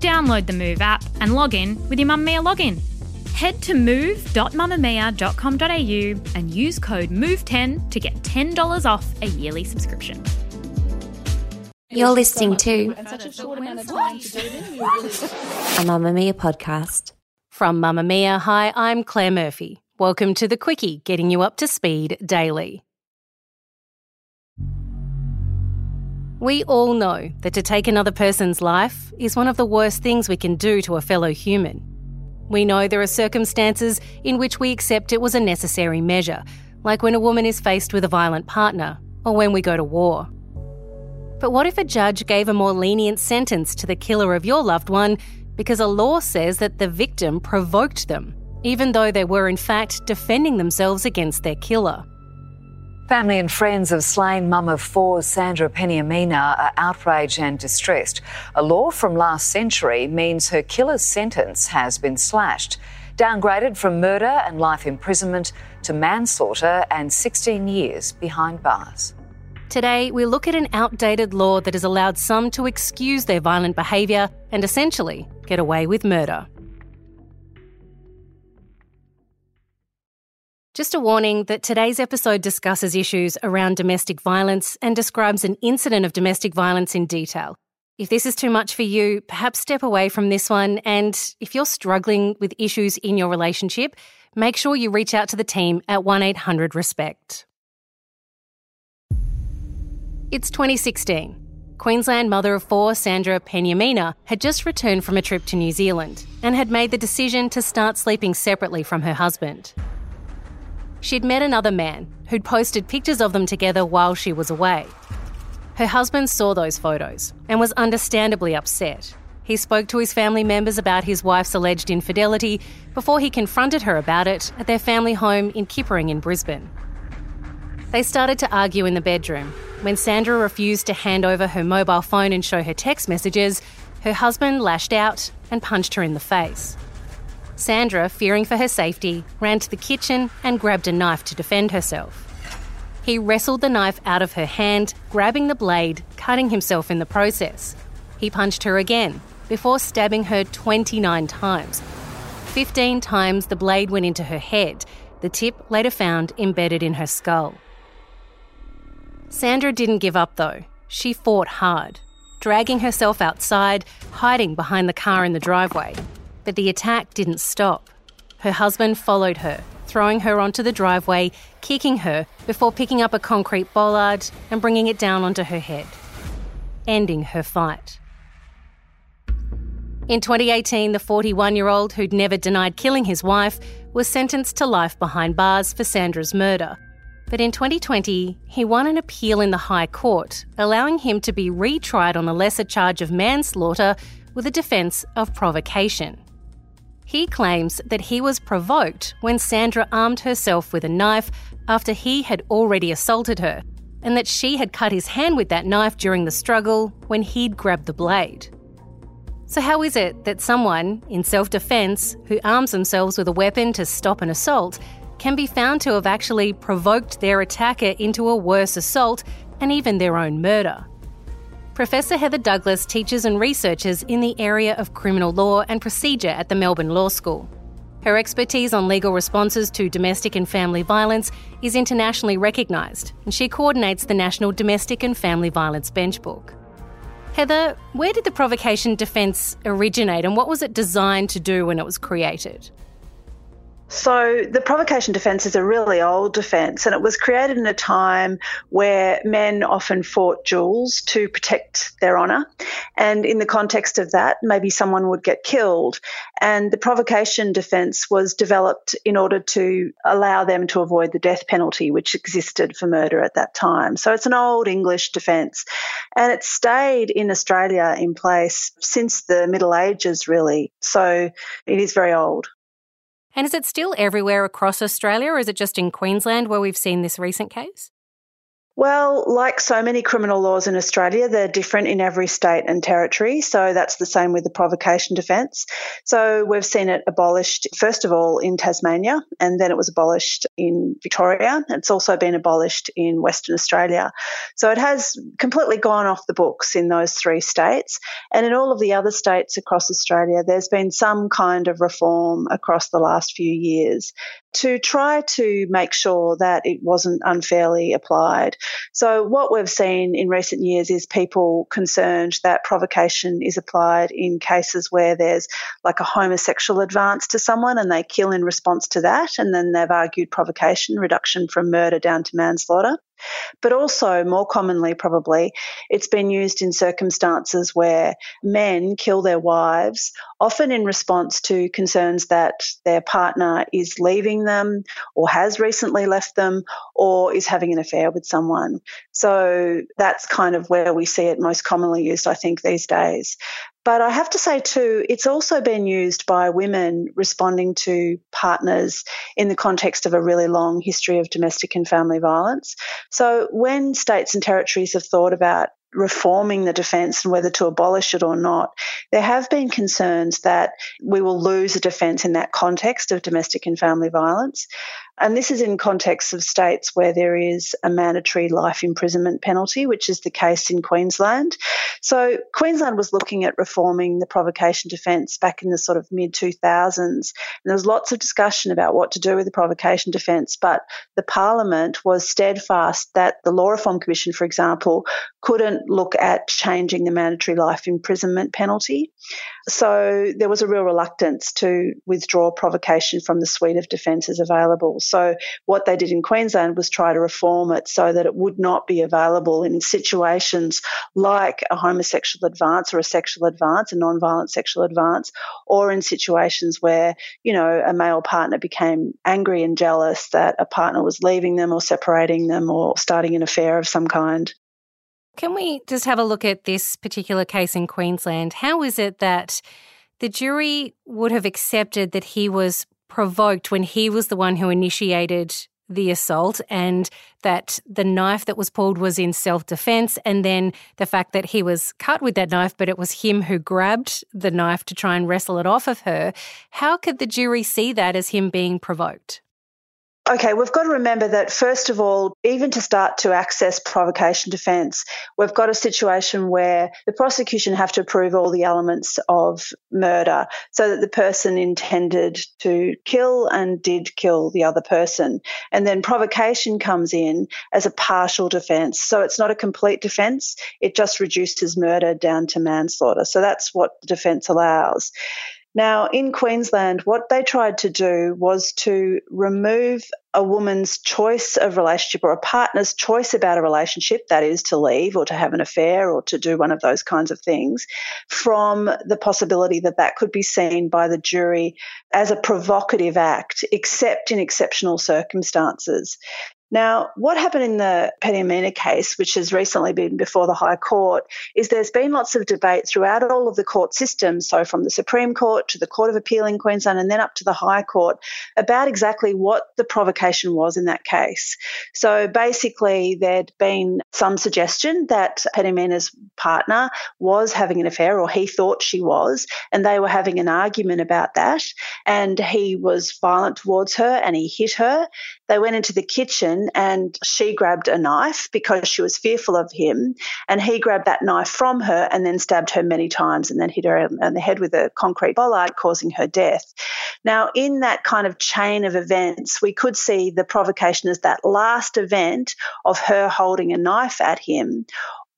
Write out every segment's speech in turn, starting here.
Download the Move app and log in with your Mamamia login. Head to move.mamamia.com.au and use code MOVE10 to get $10 off a yearly subscription. You're listening to a Mamamia podcast. From Mamamia, hi, I'm Claire Murphy. Welcome to the Quicky, getting you up to speed daily. We all know that to take another person's life is one of the worst things we can do to a fellow human. We know there are circumstances in which we accept it was a necessary measure, like when a woman is faced with a violent partner or when we go to war. But what if a judge gave a more lenient sentence to the killer of your loved one because a law says that the victim provoked them, even though they were in fact defending themselves against their killer? Family and friends of slain mum of four, Sandra Peniamina, are outraged and distressed. A law from last century means her killer's sentence has been slashed, downgraded from murder and life imprisonment to manslaughter and 16 years behind bars. Today, we look at an outdated law that has allowed some to excuse their violent behaviour and essentially get away with murder. Just a warning that today's episode discusses issues around domestic violence and describes an incident of domestic violence in detail. If this is too much for you, perhaps step away from this one. And if you're struggling with issues in your relationship, make sure you reach out to the team at 1 800 RESPECT. It's 2016. Queensland mother of four, Sandra Peniamina, had just returned from a trip to New Zealand and had made the decision to start sleeping separately from her husband. She'd met another man who'd posted pictures of them together while she was away. Her husband saw those photos and was understandably upset. He spoke to his family members about his wife's alleged infidelity before he confronted her about it at their family home in Kippa-Ring in Brisbane. They started to argue in the bedroom. When Sandra refused to hand over her mobile phone and show her text messages, her husband lashed out and punched her in the face. Sandra, fearing for her safety, ran to the kitchen and grabbed a knife to defend herself. He wrestled the knife out of her hand, grabbing the blade, cutting himself in the process. He punched her again, before stabbing her 29 times. 15 times the blade went into her head, the tip later found embedded in her skull. Sandra didn't give up though. She fought hard, dragging herself outside, hiding behind the car in the driveway. But the attack didn't stop. Her husband followed her, throwing her onto the driveway, kicking her before picking up a concrete bollard and bringing it down onto her head, ending her fight. In 2018, the 41 year old who'd never denied killing his wife was sentenced to life behind bars for Sandra's murder. But in 2020, he won an appeal in the High Court, allowing him to be retried on a lesser charge of manslaughter with a defence of provocation. He claims that he was provoked when Sandra armed herself with a knife after he had already assaulted her, and that she had cut his hand with that knife during the struggle when he'd grabbed the blade. So, how is it that someone, in self defence, who arms themselves with a weapon to stop an assault, can be found to have actually provoked their attacker into a worse assault and even their own murder? Professor Heather Douglas teaches and researches in the area of criminal law and procedure at the Melbourne Law School. Her expertise on legal responses to domestic and family violence is internationally recognised, and she coordinates the National Domestic and Family Violence Benchbook. Heather, where did the provocation defence originate and what was it designed to do when it was created? So, the provocation defence is a really old defence, and it was created in a time where men often fought duels to protect their honour. And in the context of that, maybe someone would get killed. And the provocation defence was developed in order to allow them to avoid the death penalty, which existed for murder at that time. So, it's an old English defence, and it stayed in Australia in place since the Middle Ages, really. So, it is very old. And is it still everywhere across Australia, or is it just in Queensland where we've seen this recent case? Well, like so many criminal laws in Australia, they're different in every state and territory. So that's the same with the provocation defence. So we've seen it abolished, first of all, in Tasmania, and then it was abolished in Victoria. It's also been abolished in Western Australia. So it has completely gone off the books in those three states. And in all of the other states across Australia, there's been some kind of reform across the last few years to try to make sure that it wasn't unfairly applied. So, what we've seen in recent years is people concerned that provocation is applied in cases where there's like a homosexual advance to someone and they kill in response to that, and then they've argued provocation, reduction from murder down to manslaughter. But also, more commonly, probably, it's been used in circumstances where men kill their wives, often in response to concerns that their partner is leaving them or has recently left them or is having an affair with someone. So that's kind of where we see it most commonly used, I think, these days. But I have to say, too, it's also been used by women responding to partners in the context of a really long history of domestic and family violence. So when states and territories have thought about reforming the defence and whether to abolish it or not, there have been concerns that we will lose a defence in that context of domestic and family violence. And this is in context of states where there is a mandatory life imprisonment penalty, which is the case in Queensland. So Queensland was looking at reforming the provocation defence back in the sort of mid 2000s. And there was lots of discussion about what to do with the provocation defence, but the Parliament was steadfast that the Law Reform Commission, for example, couldn't look at changing the mandatory life imprisonment penalty. So there was a real reluctance to withdraw provocation from the suite of defences available. So what they did in Queensland was try to reform it so that it would not be available in situations like a homosexual advance or a sexual advance, a non-violent sexual advance, or in situations where, you know, a male partner became angry and jealous that a partner was leaving them or separating them or starting an affair of some kind. Can we just have a look at this particular case in Queensland? How is it that the jury would have accepted that he was provoked when he was the one who initiated the assault and that the knife that was pulled was in self defense, and then the fact that he was cut with that knife, but it was him who grabbed the knife to try and wrestle it off of her. How could the jury see that as him being provoked? Okay, we've got to remember that, first of all, even to start to access provocation defence, we've got a situation where the prosecution have to prove all the elements of murder so that the person intended to kill and did kill the other person. And then provocation comes in as a partial defence. So it's not a complete defence, it just reduces murder down to manslaughter. So that's what the defence allows. Now, in Queensland, what they tried to do was to remove a woman's choice of relationship or a partner's choice about a relationship, that is, to leave or to have an affair or to do one of those kinds of things, from the possibility that that could be seen by the jury as a provocative act, except in exceptional circumstances. Now, what happened in the Penny case, which has recently been before the High Court, is there's been lots of debate throughout all of the court systems, so from the Supreme Court to the Court of Appeal in Queensland and then up to the High Court, about exactly what the provocation was in that case. So basically, there'd been some suggestion that Peniamina's partner was having an affair, or he thought she was, and they were having an argument about that. And he was violent towards her and he hit her. They went into the kitchen and she grabbed a knife because she was fearful of him. And he grabbed that knife from her and then stabbed her many times and then hit her on the head with a concrete bollard, causing her death. Now, in that kind of chain of events, we could see the provocation as that last event of her holding a knife at him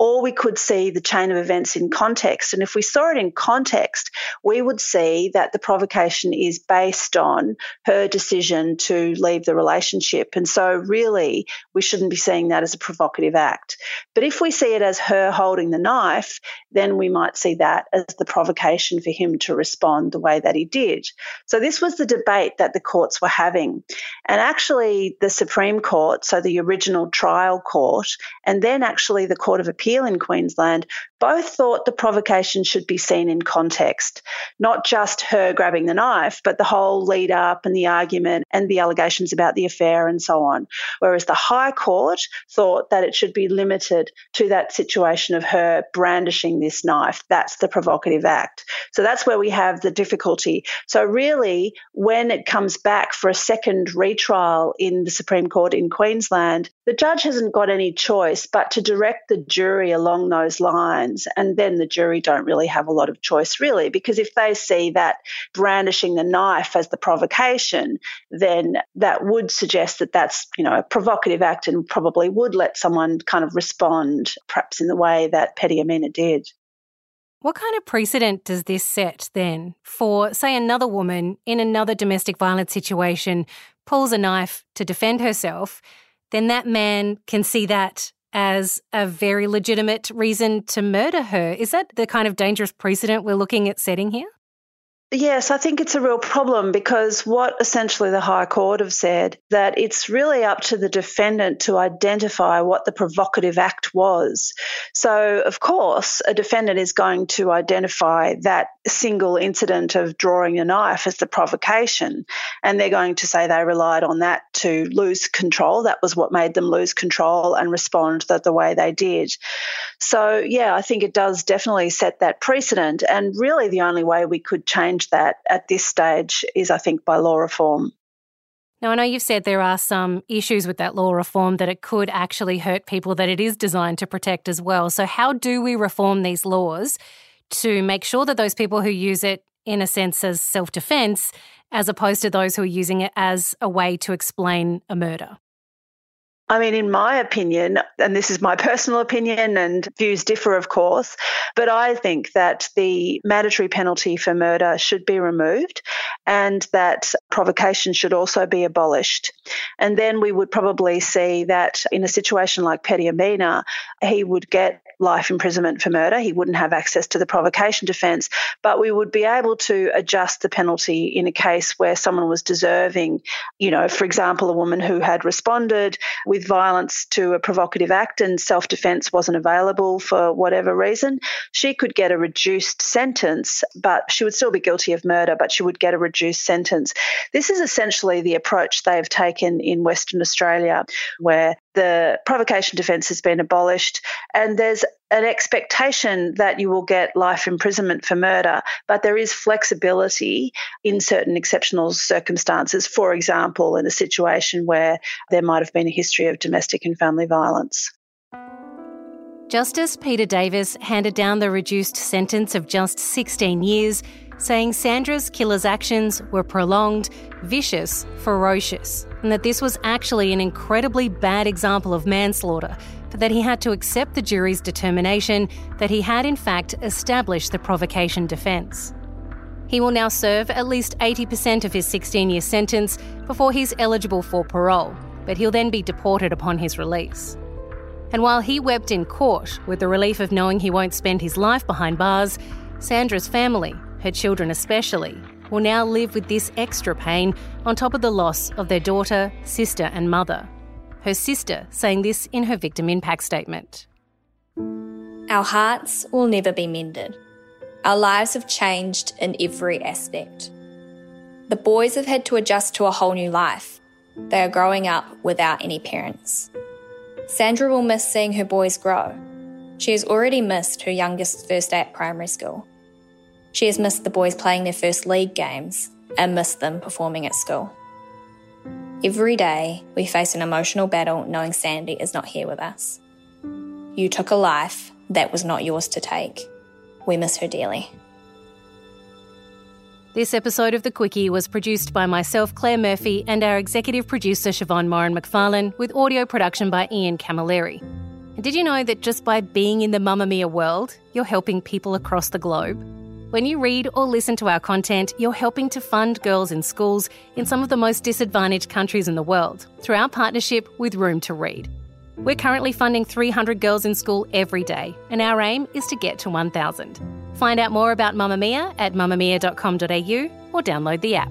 or we could see the chain of events in context. And if we saw it in context, we would see that the provocation is based on her decision to leave the relationship. And so, really, we shouldn't be seeing that as a provocative act. But if we see it as her holding the knife, then we might see that as the provocation for him to respond the way that he did. So, this was the debate that the courts were having. And actually, the Supreme Court, so the original trial court, and then actually the Court of Appeal in Queensland, both thought the provocation should be seen in context, not just her grabbing the knife, but the whole lead up and the argument and the allegations about the affair and so on. Whereas the High Court thought that it should be limited to that situation of her brandishing this knife. That's the provocative act. So that's where we have the difficulty. So, really, when it comes back for a second retrial in the Supreme Court in Queensland, the judge hasn't got any choice but to direct the jury along those lines. And then the jury don't really have a lot of choice, really, because if they see that brandishing the knife as the provocation, then that would suggest that that's, you know, a provocative act and probably would let someone kind of respond, perhaps in the way that Peniamina did. What kind of precedent does this set then for, say, another woman in another domestic violence situation pulls a knife to defend herself? Then that man can see that as a very legitimate reason to murder her. Is that the kind of dangerous precedent we're looking at setting here? Yes, I think it's a real problem because what essentially the High Court have said that it's really up to the defendant to identify what the provocative act was. So, of course, a defendant is going to identify that single incident of drawing a knife as the provocation, and they're going to say they relied on that to lose control. That was what made them lose control and respond the way they did. So, yeah, I think it does definitely set that precedent, and really the only way we could change change that at this stage is, I think, by law reform. Now, I know you've said there are some issues with that law reform that it could actually hurt people that it is designed to protect as well. So, how do we reform these laws to make sure that those people who use it, in a sense, as self defense, as opposed to those who are using it as a way to explain a murder? I mean, in my opinion, and this is my personal opinion, and views differ, of course, but I think that the mandatory penalty for murder should be removed and that provocation should also be abolished. And then we would probably see that in a situation like Peniamina, he would get life imprisonment for murder. He wouldn't have access to the provocation defence, but we would be able to adjust the penalty in a case where someone was deserving, you know, for example, a woman who had responded with violence to a provocative act and self defence wasn't available for whatever reason. She could get a reduced sentence, but she would still be guilty of murder, but she would get a reduced sentence. This is essentially the approach they've taken in Western Australia, where the provocation defence has been abolished, and there's an expectation that you will get life imprisonment for murder, but there is flexibility in certain exceptional circumstances. For example, in a situation where there might have been a history of domestic and family violence. Justice Peter Davis handed down the reduced sentence of just 16 years, saying Sandra's killer's actions were prolonged, vicious, ferocious, and that this was actually an incredibly bad example of manslaughter but that he had to accept the jury's determination that he had in fact established the provocation defence. He will now serve at least 80% of his 16 year sentence before he's eligible for parole, but he'll then be deported upon his release. And while he wept in court with the relief of knowing he won't spend his life behind bars, Sandra's family, her children especially, will now live with this extra pain on top of the loss of their daughter, sister, and mother her sister saying this in her victim impact statement. Our hearts will never be mended. Our lives have changed in every aspect. The boys have had to adjust to a whole new life. They are growing up without any parents. Sandra will miss seeing her boys grow. She has already missed her youngest first day at primary school. She has missed the boys playing their first league games and missed them performing at school. Every day, we face an emotional battle knowing Sandy is not here with us. You took a life that was not yours to take. We miss her dearly. This episode of The Quicky was produced by myself, Claire Murphy, and our executive producer, Siobhan Moran McFarlane, with audio production by Ian Camilleri. Did you know that just by being in the Mamamia world, you're helping people across the globe? When you read or listen to our content, you're helping to fund girls in schools in some of the most disadvantaged countries in the world through our partnership with Room to Read. We're currently funding 300 girls in school every day, and our aim is to get to 1,000. Find out more about Mamamia at mamamia.com.au or download the app.